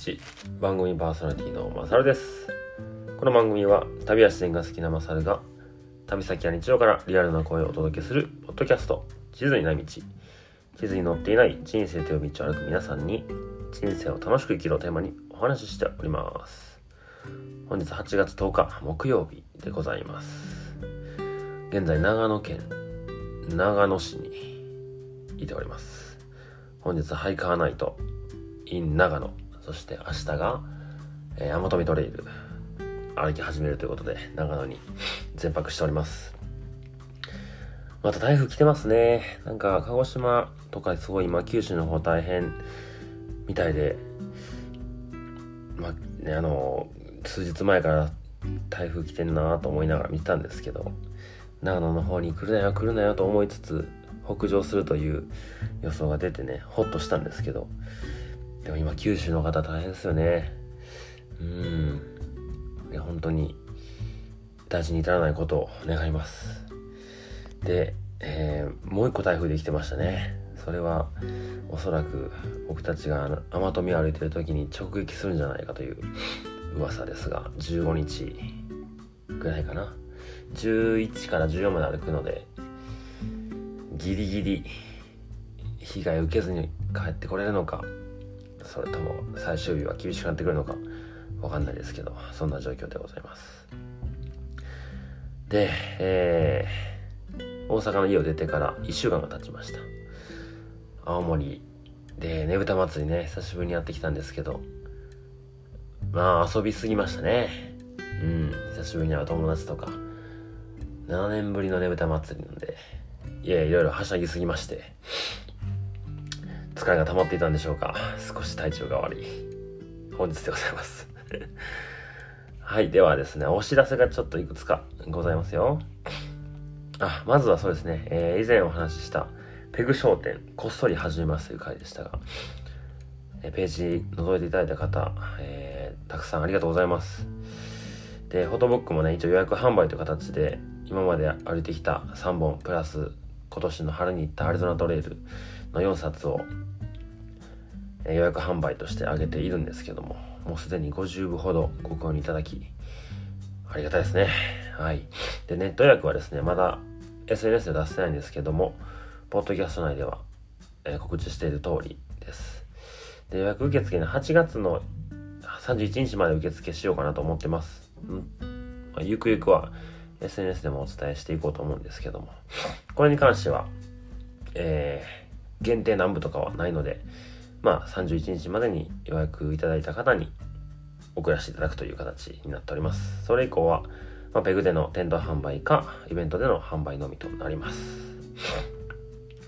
ち番組パーソナリティのマサルです。この番組は旅や自然が好きなマサルが旅先や日常からリアルな声をお届けするポッドキャスト地図にない道。地図に載っていない人生という道を歩く皆さんに人生を楽しく生きるをテーマにお話ししております。本日8月10日木曜日でございます。現在長野県長野市にいております。本日ハイカーナイト in 長野。そして明日が、えー、天富トレイル歩き始めるということで長野に全泊しております。また台風来てますね。なんか鹿児島とかすごい今九州の方大変みたいでまあねあの数日前から台風来てんなと思いながら見てたんですけど長野の方に来るなよ来るなよと思いつつ北上するという予想が出てねほっとしたんですけどでも今九州の方大変ですよね。うん。いや本当に大事に至らないことを願います。で、えー、もう一個台風できてましたね。それはおそらく僕たちが天富を歩いてる時に直撃するんじゃないかという噂ですが15日ぐらいかな。11から14まで歩くのでギリギリ被害を受けずに帰ってこれるのかそれとも最終日は厳しくなってくるのかわかんないですけどそんな状況でございます。で、えー、大阪の家を出てから1週間が経ちました。青森でねぶた祭りね久しぶりにやってきたんですけどまあ遊びすぎましたね。うん久しぶりに会う友達とか7年ぶりのねぶた祭りなんでいやいろいろはしゃぎすぎまして。疲れが溜まっていたんでしょうか。少し体調が悪い。本日でございます。はいではですねお知らせがちょっといくつかございますよ。あまずはそうですね、えー、以前お話ししたペグ商店こっそり始めますという回でしたが、え、ページ覗いていただいた方、えー、たくさんありがとうございます。でフォトブックもね一応予約販売という形で今まで歩いてきた3本プラス今年の春に行ったアリゾナトレイルの4冊を予約販売としてあげているんですけどももうすでに50部ほどご購入いただきありがたいですね。はい。でネット予約はですねまだ SNS で出せないんですけどもポッドキャスト内では、えー、告知している通りです。で予約受付ね8月の31日まで受付しようかなと思ってます、ん。まあ、ゆくゆくは SNS でもお伝えしていこうと思うんですけども、これに関しては、えー、限定何部とかはないので、まあ31日までに予約いただいた方に送らせていただくという形になっております。それ以降は、まあ、ペグでの店頭販売か、イベントでの販売のみとなります。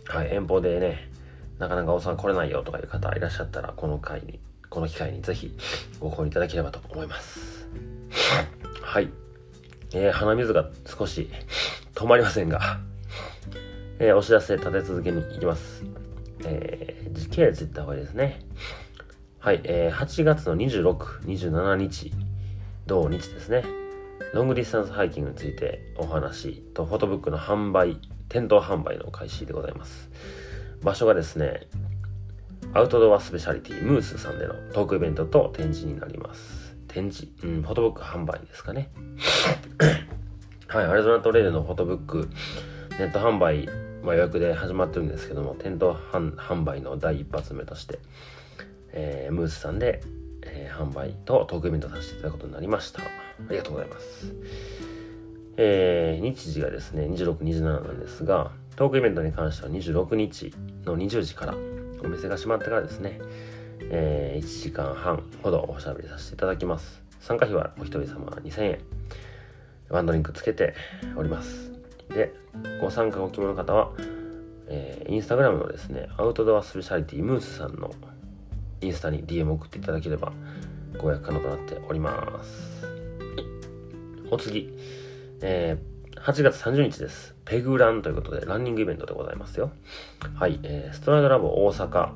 はい、遠方でね、なかなか大阪来れないよとかいう方いらっしゃったら、この回に、この機会にぜひご購入いただければと思います。はい。えー、鼻水が少し止まりませんが、えー、お知らせ立て続けにいきます。えー、時系列いった方がいいですね。はい、えー、8月の26、27日、同日ですね。ロングディスタンスハイキングについてお話と、フォトブックの販売、店頭販売の開始でございます。場所がですね、アウトドアスペシャリティムースさんでのトークイベントと展示になります。展示、うん、フォトブック販売ですかね。はい、アリゾナトレイルのフォトブック、ネット販売、まあ、予約で始まってるんですけども、店頭販売の第一発目として、えー、ムースさんで、えー、販売とトークイベントさせていただくことになりました。ありがとうございます。えー、日時がですね、26、27なんですが、トークイベントに関しては26日の20時から、お店が閉まってからですね、えー、1時間半ほどおしゃべりさせていただきます。参加費はお一人様2000円。ワンドリンクつけております。で、ご参加ご希望の方は、えー、インスタグラムのですね、アウトドアスペシャリティムースさんのインスタに DM 送っていただければご予約可能となっております。お次、えー、8月30日です。ペグランということで、ランニングイベントでございますよ。はい、えー、ストライドラボ大阪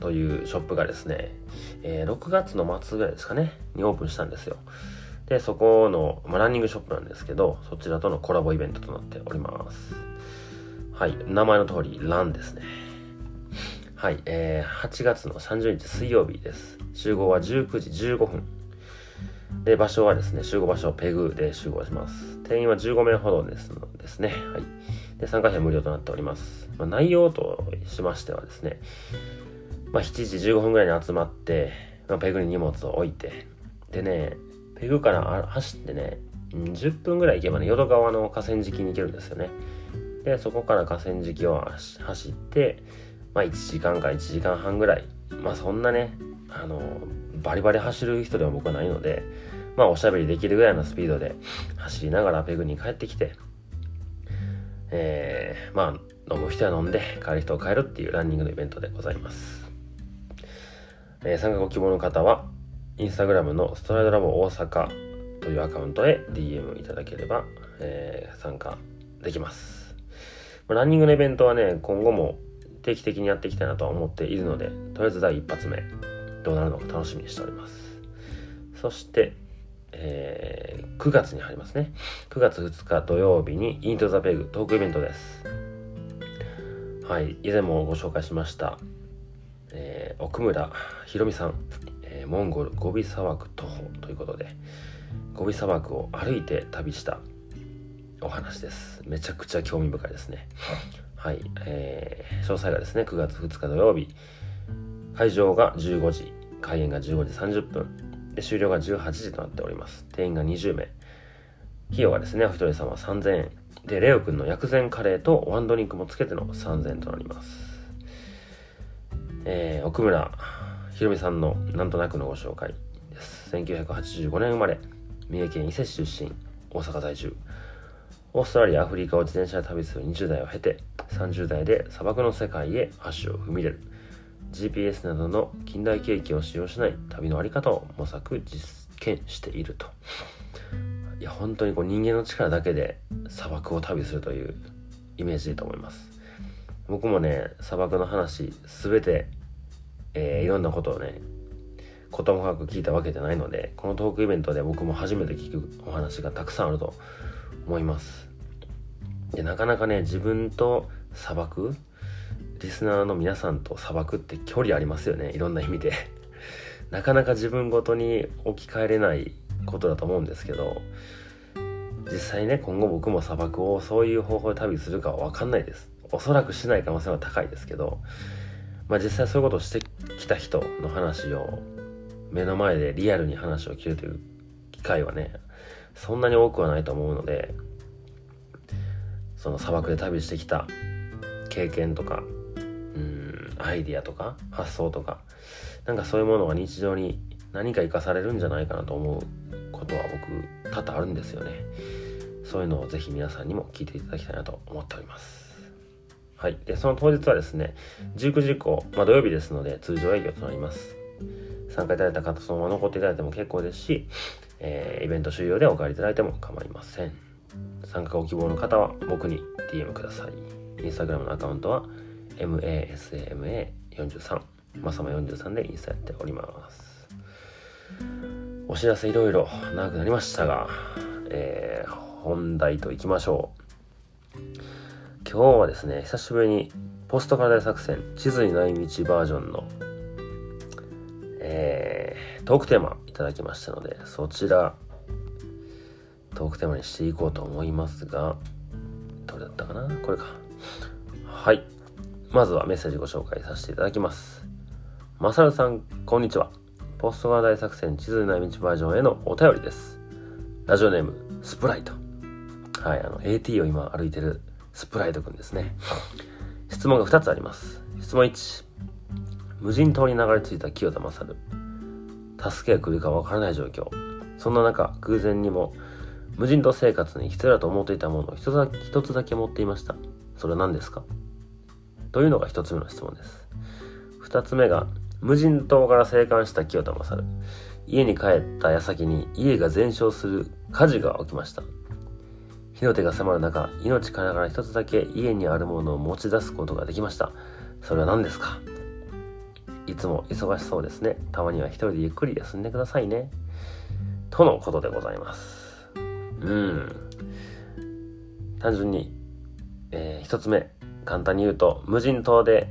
というショップがですね、えー、6月の末ぐらいですかね、にオープンしたんですよ。で、そこの、まあ、ランニングショップなんですけど、そちらとのコラボイベントとなっております。はい、名前の通り、ランですね。はい、えー、8月の30日水曜日です。集合は19時15分。で、場所はですね、集合場所ペグで集合します。定員は15名ほどですのですね。はい。で、参加費は無料となっております。まあ、内容としましてはですね、まあ、7時15分ぐらいに集まって、まあ、ペグに荷物を置いて、でね、ペグから走ってね、10分ぐらい行けばね、淀川の河川敷に行けるんですよね。で、そこから河川敷を走って、まあ1時間か1時間半ぐらい、まあそんなね、あの、バリバリ走る人では僕はないので、まあおしゃべりできるぐらいのスピードで走りながらペグに帰ってきて、えー、まあ飲む人は飲んで帰る人は帰るっていうランニングのイベントでございます。えー、参加ご希望の方は、インスタグラムのストライドラボ大阪というアカウントへ DM いただければ、えー、参加できます。ランニングのイベントはね、今後も定期的にやっていきたいなとは思っているので、とりあえず第一発目、どうなるのか楽しみにしております。そして、えー、9月に入りますね。9月2日土曜日にイントザペグトークイベントです。はい、以前もご紹介しました、えー、奥村ひろみさん、モンゴルゴビ砂漠徒歩ということで、ゴビ砂漠を歩いて旅したお話です。めちゃくちゃ興味深いですね。はい、えー、詳細がですね、9月2日土曜日、会場が15時、開演が15時30分、で終了が18時となっております。定員が20名。費用はですね、お一人様3000円。で、レオくんの薬膳カレーとワンドリンクもつけての3000円となります。えー、奥村ひろみさんのなんとなくのご紹介です。1985年生まれ、三重県伊勢市出身、大阪在住。オーストラリア、アフリカを自転車で旅する20代を経て、30代で砂漠の世界へ足を踏み入れる。GPS などの近代景気を使用しない旅のあり方を模索、実験していると。いや、本当にこう人間の力だけで砂漠を旅するというイメージでいいと思います。僕もね、砂漠の話、すべて、えー、いろんなことをね、こともかく聞いたわけじゃないので、このトークイベントで僕も初めて聞くお話がたくさんあると思います。でなかなかね自分と砂漠リスナーの皆さんと砂漠って距離ありますよねいろんな意味で。なかなか自分ごとに置き換えれないことだと思うんですけど実際ね今後僕も砂漠をそういう方法で旅するかは分かんないです。おそらくしない可能性は高いですけどまあ実際そういうことをしてきた人の話を目の前でリアルに話を聞くという機会はねそんなに多くはないと思うのでその砂漠で旅してきた経験とかうんアイディアとか発想とかなんかそういうものが日常に何か生かされるんじゃないかなと思うことは僕多々あるんですよね。そういうのをぜひ皆さんにも聞いていただきたいなと思っております。はい。で、その当日はですね、19時以降、まあ土曜日ですので通常営業となります。参加いただいた方、そのまま残っていただいても結構ですし、えー、イベント終了でお帰りいただいても構いません。参加ご希望の方は僕に DM ください。インスタグラムのアカウントは masama43 まさま43でインスタやっております。お知らせいろいろ長くなりましたが、えー、本題といきましょう。今日はですね、久しぶりにポストカラダ作戦地図にない道バージョンのえー、トークテーマいただきましたので、そちら、トークテーマにしていこうと思いますが、どれだったかな？これか。はい。まずはメッセージご紹介させていただきます。まさるさん、こんにちは。ポストガー大作戦地図にない道バージョンへのお便りです。ラジオネーム、スプライト。はい、あの、AT を今歩いてるスプライトくんですね。質問が2つあります。質問1。無人島に流れ着いた清田勝。助けが来るかわからない状況。そんな中偶然にも無人島生活に必要だと思っていたものを一つ一つだけ持っていました。それは何ですか？というのが一つ目の質問です。二つ目が無人島から生還した清田勝。家に帰った矢先に家が全焼する火事が起きました。火の手が迫る中命からがら一つだけ家にあるものを持ち出すことができましたそれは何ですか？いつも忙しそうですね。たまには一人でゆっくり休んでくださいね。とのことでございます。うん。単純に、えー、一つ目、簡単に言うと、無人島で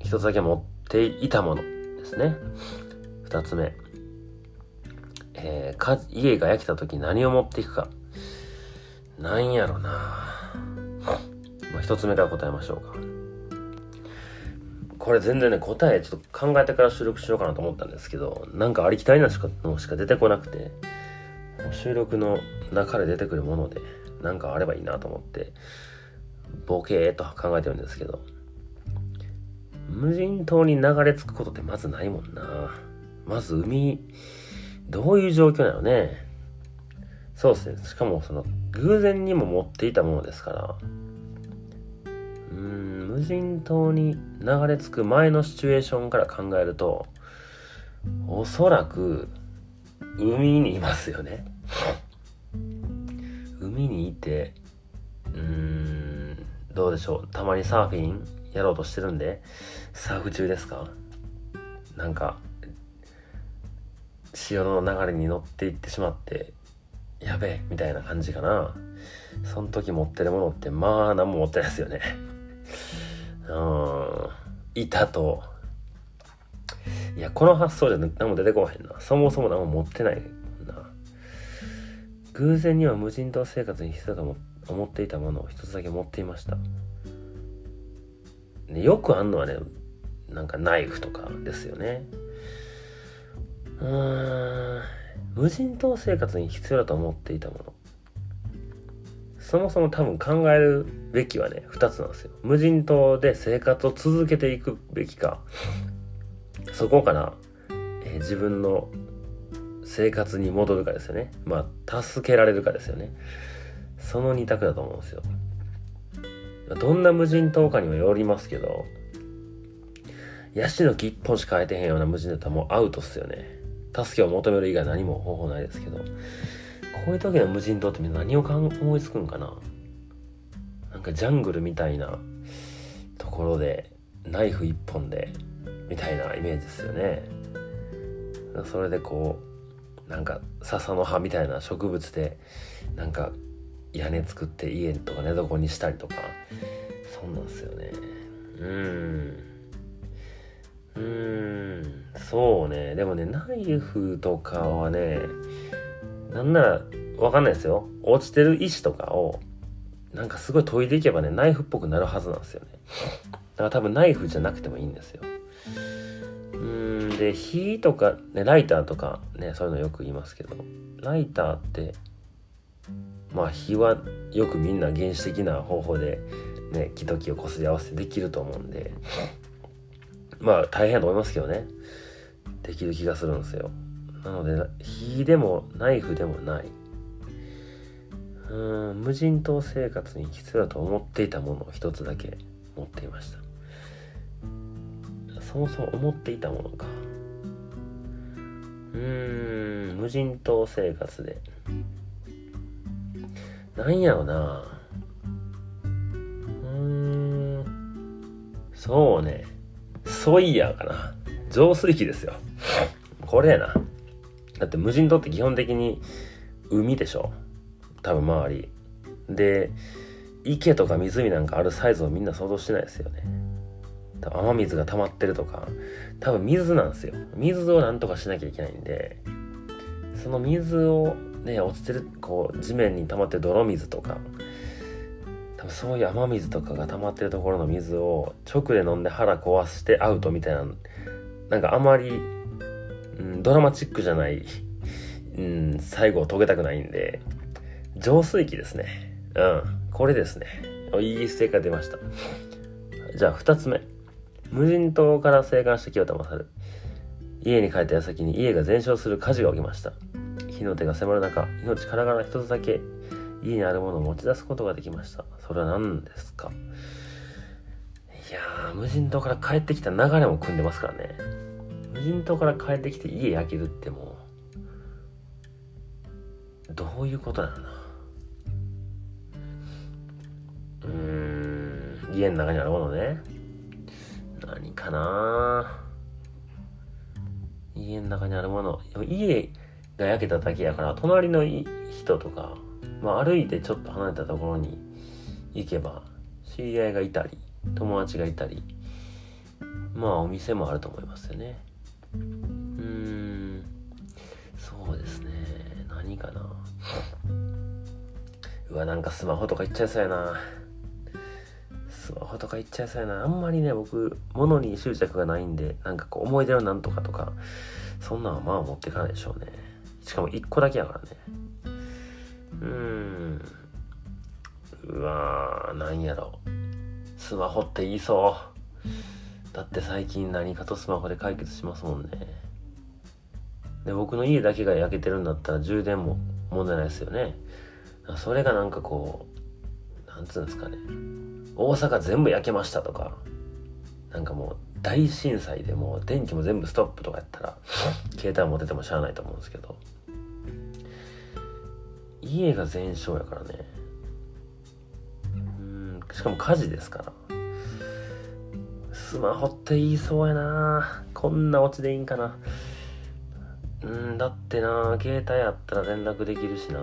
一つだけ持っていたものですね。二つ目。えー、家が焼けた時何を持っていくか。なんやろなまあ、一つ目から答えましょうか。これ全然ね、答えちょっと考えてから収録しようかなと思ったんですけど、なんかありきたりなしかのしか出てこなくて、収録の中で出てくるもので、なんかあればいいなと思って、ボケーと考えてるんですけど、無人島に流れ着くことってまずないもんな。まず海、どういう状況なのね。そうですね。しかもその、偶然にも持っていたものですから、うん、無人島に流れ着く前のシチュエーションから考えると、おそらく、海にいますよね。海にいて、うーん、どうでしょう。たまにサーフィンやろうとしてるんで、サーフ中ですか？なんか、潮の流れに乗っていってしまって、やべえ、みたいな感じかな。その時持ってるものって、まあ何も持ってないですよね。うん、板と、いや、この発想じゃ何も出てこへんな。そもそも何も持ってないな。偶然には無人島生活に必要だと思っていたものを一つだけ持っていました。ね、よくあんのはね、なんかナイフとかですよね。うーん、無人島生活に必要だと思っていたもの。そもそも多分考えるべきはね、二つなんですよ。無人島で生活を続けていくべきか、そこから、えー、自分の生活に戻るかですよね。まあ、助けられるかですよね。その二択だと思うんですよ。どんな無人島かにもよりますけど、ヤシの木一本しか生えてへんような無人島だったもうアウトっすよね。助けを求める以外何も方法ないですけど、こういう時の無人島って何を思いつくんかな？なんかジャングルみたいなところで、ナイフ一本で、みたいなイメージですよね。それでこう、なんか笹の葉みたいな植物で、なんか屋根作って家とか寝床にしたりとかそんなんすよね。うん。そうね。でもねナイフとかはねなんならわかんないですよ。落ちてる石とかをなんかすごい研いでいけばねナイフっぽくなるはずなんですよね。だから多分ナイフじゃなくてもいいんですよ。うんで火とかねライターとかねそういうのよく言いますけどライターってまあ火はよくみんな原始的な方法でね木と木をこすり合わせてできると思うんでまあ大変だと思いますけどね。できる気がするんですよ。なので火でもナイフでもない。うん無人島生活に必要だと思っていたものを一つだけ持っていました。そもそも思っていたものか。うん無人島生活で。なんやろうな。うんそうね。ソイヤーかな。浄水器ですよ。これやな。だって無人島って基本的に海でしょ。多分周り。で池とか湖なんかあるサイズをみんな想像してないですよね。多分雨水が溜まってるとか。多分水なんですよ。水をなんとかしなきゃいけないんで。その水をね落ちてるこう地面に溜まってる泥水とか。多分そういう雨水とかが溜まってるところの水を直で飲んで腹壊してアウトみたいな。なんかあまり、うん、ドラマチックじゃない、うん、最後を遂げたくないんで浄水器ですね。うんこれですね。いい正解出ました。じゃあ二つ目。無人島から生還した清田勝家に帰った矢先に家が全焼する火事が起きました。火の手が迫る中命からがら一つだけ家にあるものを持ち出すことができました。それは何ですか?いやー無人島から帰ってきた流れも組んでますからね。人島から帰ってきて家焼けるってもうどういうことなのな。うーん家の中にあるものね。何かな。家の中にあるもの。家が焼けただけやから、隣の人とか、まあ歩いてちょっと離れたところに行けば、知り合いがいたり、友達がいたり、まあお店もあると思いますよね。うん。そうですね。何かな。うわなんかスマホとかいっちゃいそうやな。スマホとかいっちゃいそうやな。あんまりね僕物に執着がないんでなんかこう思い出のなんとかとかそんなんはまあ持っていかないでしょうね。しかも1個だけやからね。うん。うわーなんやろ。スマホって言いそう。だって最近何かとスマホで解決しますもんね。で僕の家だけが焼けてるんだったら充電も問題ないですよね。それがなんかこうなんつうんですかね。大阪全部焼けましたとかなんかもう大震災でもう電気も全部ストップとかやったら携帯持っててもしゃあないと思うんですけど。家が全焼やからね。うんしかも火事ですから。スマホって言いそうやな。こんなオチでいいんかな。うんだってな携帯あったら連絡できるしな。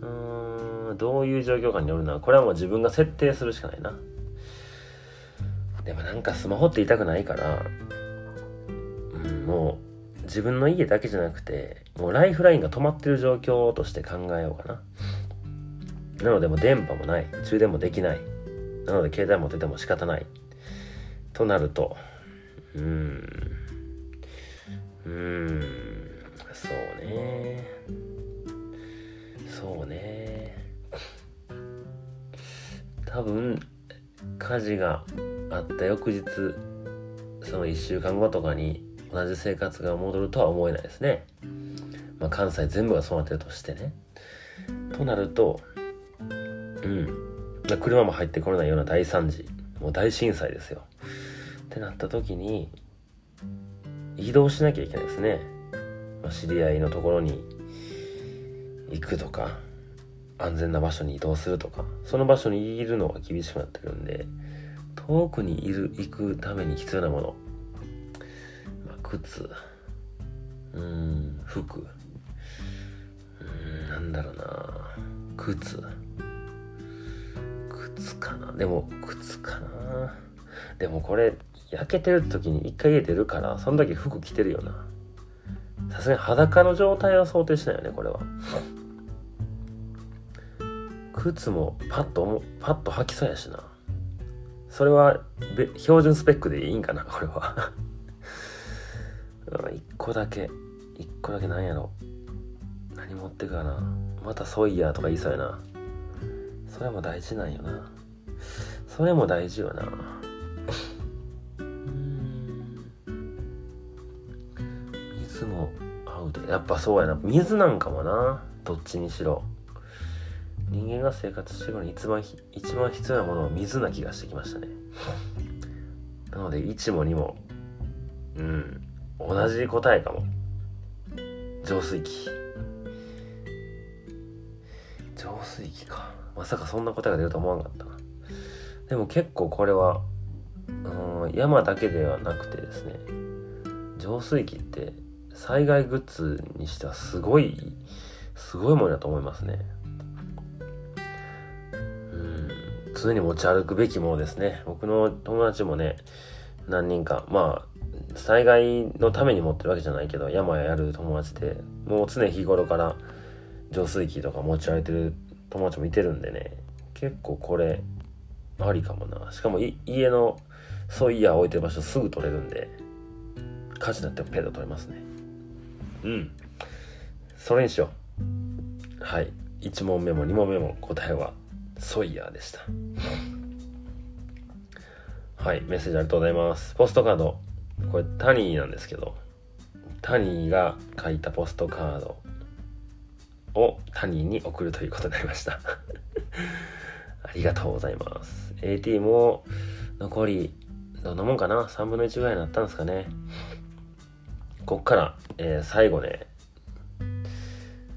うんどういう状況下によるな。これはもう自分が設定するしかないな。でもなんかスマホって言いたくないからうんもう自分の家だけじゃなくてもうライフラインが止まってる状況として考えようかな。なのでも電波もない。充電もできない。なので携帯持ってても仕方ない。となるとうーん。うーん。そうね。そうね。多分火事があった翌日その1週間後とかに同じ生活が戻るとは思えないですね。まあ関西全部がそうなってるとしてね。となるとうん。車も入ってこれないような大惨事。もう大震災ですよ。ってなった時に移動しなきゃいけないですね、まあ、知り合いのところに行くとか安全な場所に移動するとかその場所にいるのが厳しくなってるんで遠くにいる行くために必要なもの、まあ、靴。うん服。うんなんだろうな。靴。靴かな。でも靴かな。でもこれ焼けてる時に一回家出るからその時服着てるよな。さすがに裸の状態は想定しないよねこれは。靴もパッとパッと履きそうやしな。それは標準スペックでいいんかなこれは。一個だけ一個だけなんやろ。何持ってくかな。またソイヤーとか言いそうやな。それも大事なんよな。それも大事よな。水も合うで。やっぱそうやな。水なんかもな。どっちにしろ。人間が生活してるのに一番一番必要なものは水な気がしてきましたね。なので1も2も。うん。同じ答えかも。浄水器。浄水器かまさかそんな答えが出ると思わなかった。なでも結構これはうん山だけではなくてですね浄水器って災害グッズにしてはすごいすごいものだと思いますね。うん常に持ち歩くべきものですね。僕の友達もね何人かまあ災害のために持ってるわけじゃないけど山やる友達でもう常日頃から浄水器とか持ち歩いてる友達もいてるんでね結構これありかもな。しかも家のソイヤー置いてる場所すぐ取れるんで火事になってもペット取れますね。うん。それにしよう。はい。1問目も2問目も答えはソイヤーでした。はい。メッセージありがとうございます。ポストカード。これタニーなんですけどタニーが書いたポストカード。を他人に送るということになりました。ありがとうございます。AT も残りどんなもんかな？3分の1ぐらいになったんですかね。こっから、えー、最後ね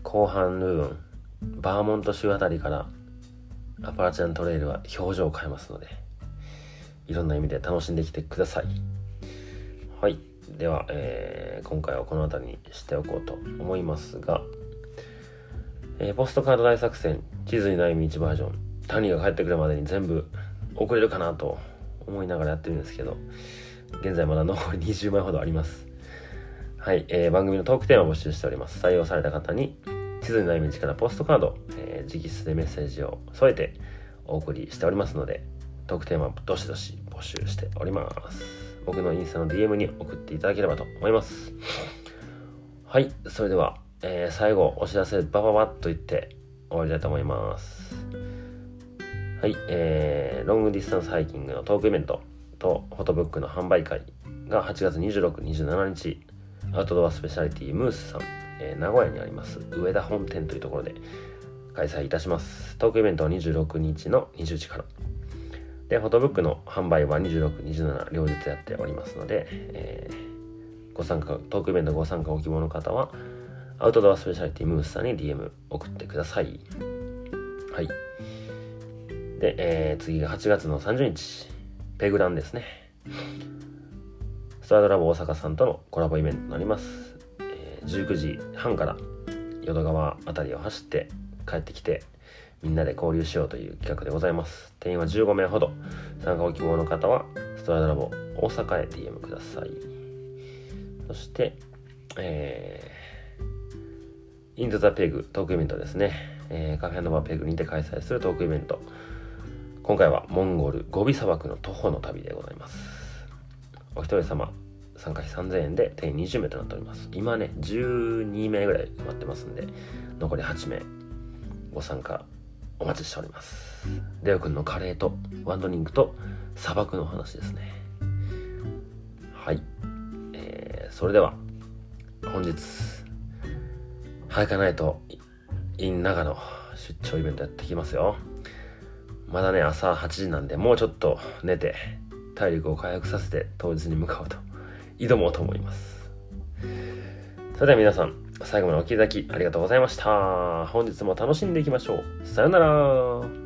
後半部分バーモント州あたりからアパラチャントレイルは表情を変えますのでいろんな意味で楽しんできてください。はい。では、えー、今回はこの辺りにしておこうと思いますがえー、ポストカード大作戦地図にない道バージョン谷が帰ってくるまでに全部送れるかなと思いながらやってるんですけど、現在まだ残り20枚ほどあります。はい、えー、番組のトークテーマを募集しております。採用された方に、地図にない道からポストカード、えー、直筆でメッセージを添えてお送りしておりますので、トークテーマどしどし募集しております。僕のインスタの DM に送っていただければと思います。はい、それでは、えー、最後お知らせバババッと言って終わりたいと思います。はい、えー、ロングディスタンスハイキングのトークイベントとフォトブックの販売会が8月26、27日、アウトドアスペシャリティムースさん、えー、名古屋にあります上田本店というところで開催いたします。トークイベントは26日の20時から。で、フォトブックの販売は26、27両日やっておりますので、えー、ご参加、トークイベントご参加お希望の方は、アウトドアスペシャリティムースさんに DM 送ってください。はい。で、えー、次が8月の30日、ペグランですね。スタードラボ大阪さんとのコラボイベントになります。えー、19時半から淀川辺りを走って帰ってきて、みんなで交流しようという企画でございます。定員は15名ほど。参加ご希望の方は、ストラドラボ大阪へ DM ください。そして、えー、インドザペグトークイベントですね。えー、カフェノバペグにて開催するトークイベント。今回はモンゴルゴビ砂漠の徒歩の旅でございます。お一人様参加費3000円で定員20名となっております。今ね、12名ぐらい埋まってますんで、残り8名ご参加お待ちしております。レオくんのカレーとワンドリンクと砂漠の話ですね。はい。えー、それでは、本日、早かないと、in 長野出張イベントやってきますよ。まだね、朝8時なんで、もうちょっと寝て、体力を回復させて当日に向かうと、挑もうと思います。それでは皆さん、最後までお聴きいただきありがとうございました。本日も楽しんでいきましょう。さよなら。